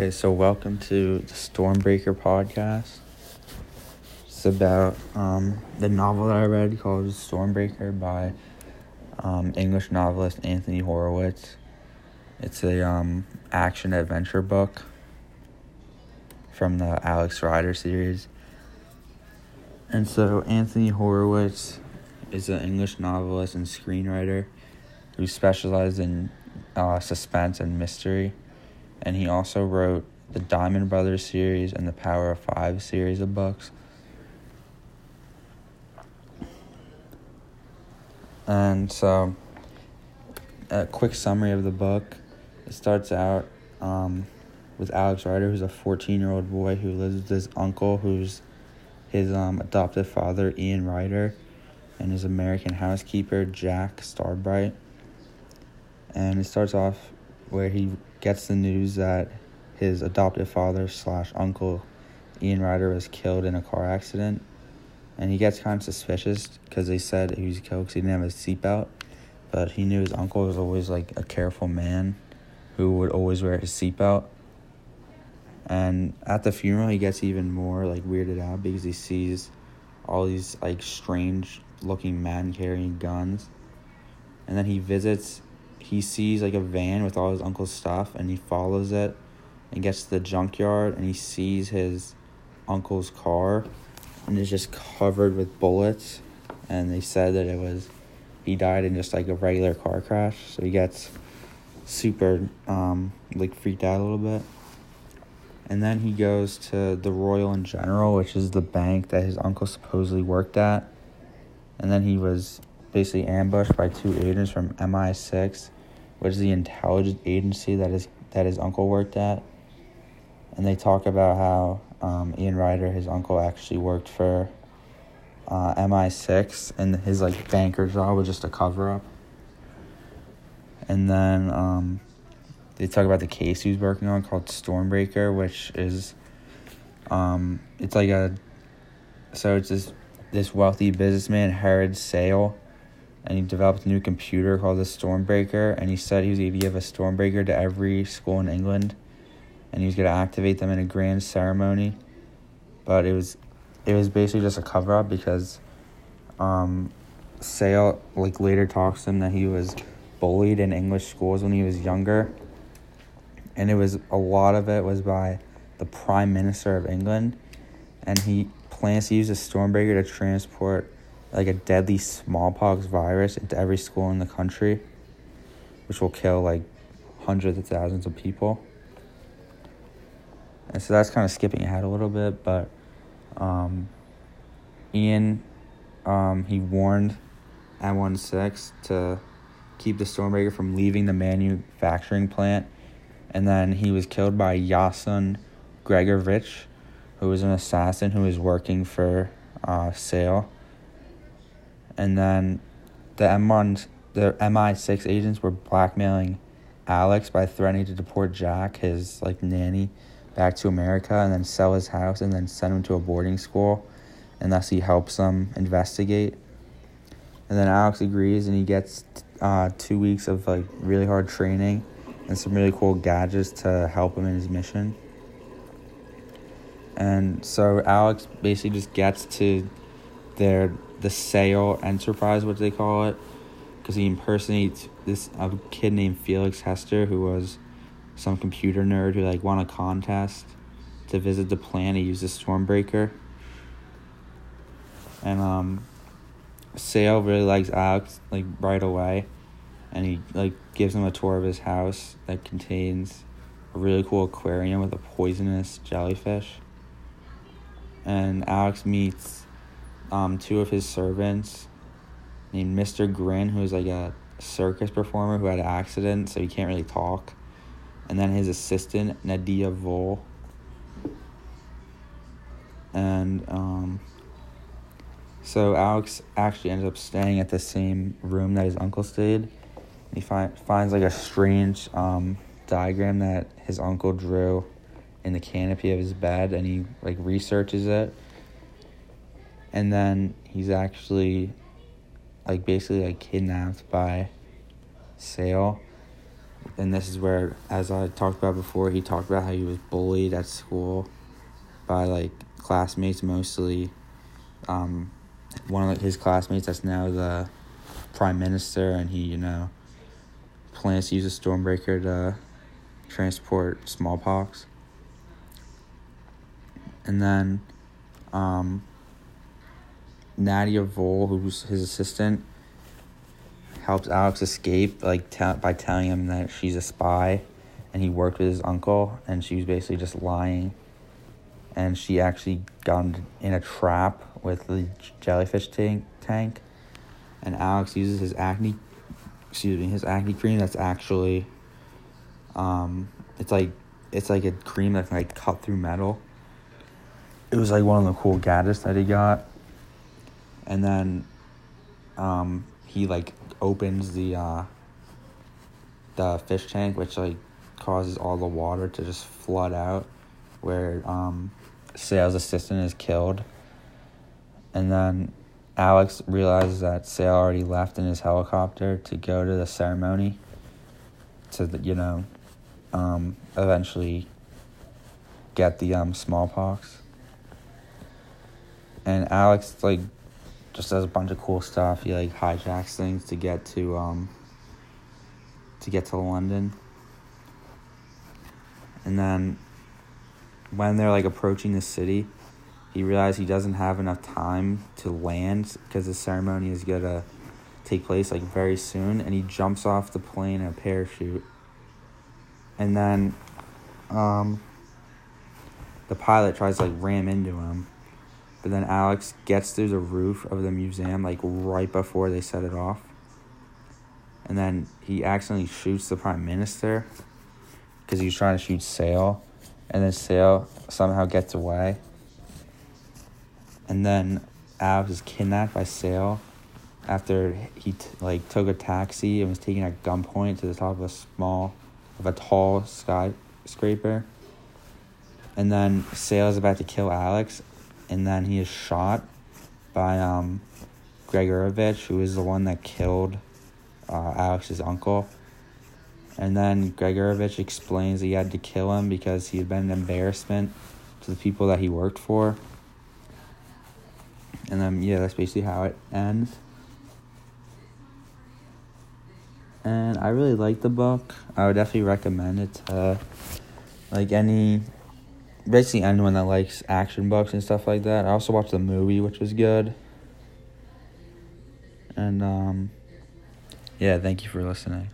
Okay, so welcome to the Stormbreaker podcast. It's about um, the novel that I read called Stormbreaker by um, English novelist Anthony Horowitz. It's a um, action adventure book from the Alex Rider series. And so Anthony Horowitz is an English novelist and screenwriter who specializes in uh, suspense and mystery and he also wrote the Diamond Brothers series and the Power of Five series of books. And so, a quick summary of the book. It starts out um, with Alex Rider, who's a 14 year old boy who lives with his uncle, who's his um, adopted father, Ian Rider, and his American housekeeper, Jack Starbright. And it starts off where he gets the news that his adopted father slash uncle Ian Rider was killed in a car accident, and he gets kind of suspicious because they said he was killed because he didn't have his seatbelt, but he knew his uncle was always like a careful man who would always wear his seatbelt. And at the funeral, he gets even more like weirded out because he sees all these like strange looking men carrying guns, and then he visits he sees like a van with all his uncle's stuff and he follows it and gets to the junkyard and he sees his uncle's car and it's just covered with bullets. And they said that it was he died in just like a regular car crash. So he gets super um like freaked out a little bit. And then he goes to the Royal and General which is the bank that his uncle supposedly worked at. And then he was basically ambushed by two agents from MI6, which is the intelligence agency that his that his uncle worked at. And they talk about how um, Ian Rider, his uncle, actually worked for uh, MI6, and his like banker job was just a cover up. And then um, they talk about the case he was working on called Stormbreaker, which is um, it's like a so it's this this wealthy businessman Herod Sayle and he developed a new computer called the Stormbreaker, and he said he was going to give a Stormbreaker to every school in England, and he was going to activate them in a grand ceremony. But it was, it was basically just a cover up because, um, Sayle like later talks to him that he was bullied in English schools when he was younger, and it was a lot of it was by the Prime Minister of England, and he plans to use a Stormbreaker to transport like a deadly smallpox virus into every school in the country, which will kill like hundreds of thousands of people. And so that's kind of skipping ahead a little bit, but um, Ian, um, he warned MI6 to keep the Stormbreaker from leaving the manufacturing plant, and then he was killed by Yassen Gregorovich, who was an assassin who was working for uh, Sayle and then the M1 the MI6 agents were blackmailing Alex by threatening to deport Jack, his like nanny, back to America and then sell his house and then send him to a boarding school, thus he helps them investigate. And then Alex agrees and he gets uh, two weeks of like really hard training and some really cool gadgets to help him in his mission. And so Alex basically just gets to their the Sayle Enterprise, what they call it, because he impersonates this a kid named Felix Hester, who was some computer nerd who like won a contest to visit the plant. He used a Stormbreaker, and um, Sayle really likes Alex like right away, and he like gives him a tour of his house that contains a really cool aquarium with a poisonous jellyfish. And Alex meets um, two of his servants named Mr. Grin, who's like a circus performer who had an accident, so he can't really talk. And then his assistant, Nadia Vole. And um, so Alex actually ends up staying at the same room that his uncle stayed. He find, finds like a strange um, diagram that his uncle drew in the canopy of his bed, and he like researches it and then he's actually like basically like kidnapped by Sayle and this is where, as I talked about before, he talked about how he was bullied at school by like classmates mostly. Um, one of his classmates that's now the prime minister, and he, you know, plans to use a stormbreaker to transport smallpox. And then um, Nadia Vole, who's his assistant, helps Alex escape like t- by telling him that she's a spy and he worked with his uncle and she was basically just lying. And she actually got in a trap with the jellyfish tank tank. And Alex uses his acne excuse me his acne cream that's actually um it's like it's like a cream that can like cut through metal. It was like one of the cool gadgets that he got and then um he like opens the uh, the fish tank, which like causes all the water to just flood out, where um, Sayle's assistant is killed, and then Alex realizes that Sayle already left in his helicopter to go to the ceremony. To the, you know, um, eventually get the um, smallpox. And Alex like just does a bunch of cool stuff. He like hijacks things to get to um to get to London. And then when they're like approaching the city, he realizes he doesn't have enough time to land because the ceremony is gonna take place like very soon and he jumps off the plane in a parachute. And then um the pilot tries to like ram into him but then Alex gets through the roof of the museum like right before they set it off. And then he accidentally shoots the prime minister because he's trying to shoot Sayle. And then Sayle somehow gets away. And then Alex is kidnapped by Sayle after he t- like took a taxi and was taken at gunpoint to the top of a small of a tall skyscraper. And then Sayle is about to kill Alex and then he is shot by um, Gregorovich, who is the one that killed uh, Alex's uncle. And then Gregorovich explains he had to kill him because he had been an embarrassment to the people that he worked for. And then, yeah, that's basically how it ends. And I really like the book. I would definitely recommend it to, like, any basically anyone that likes action books and stuff like that. I also watched the movie, which was good. And um, yeah, thank you for listening.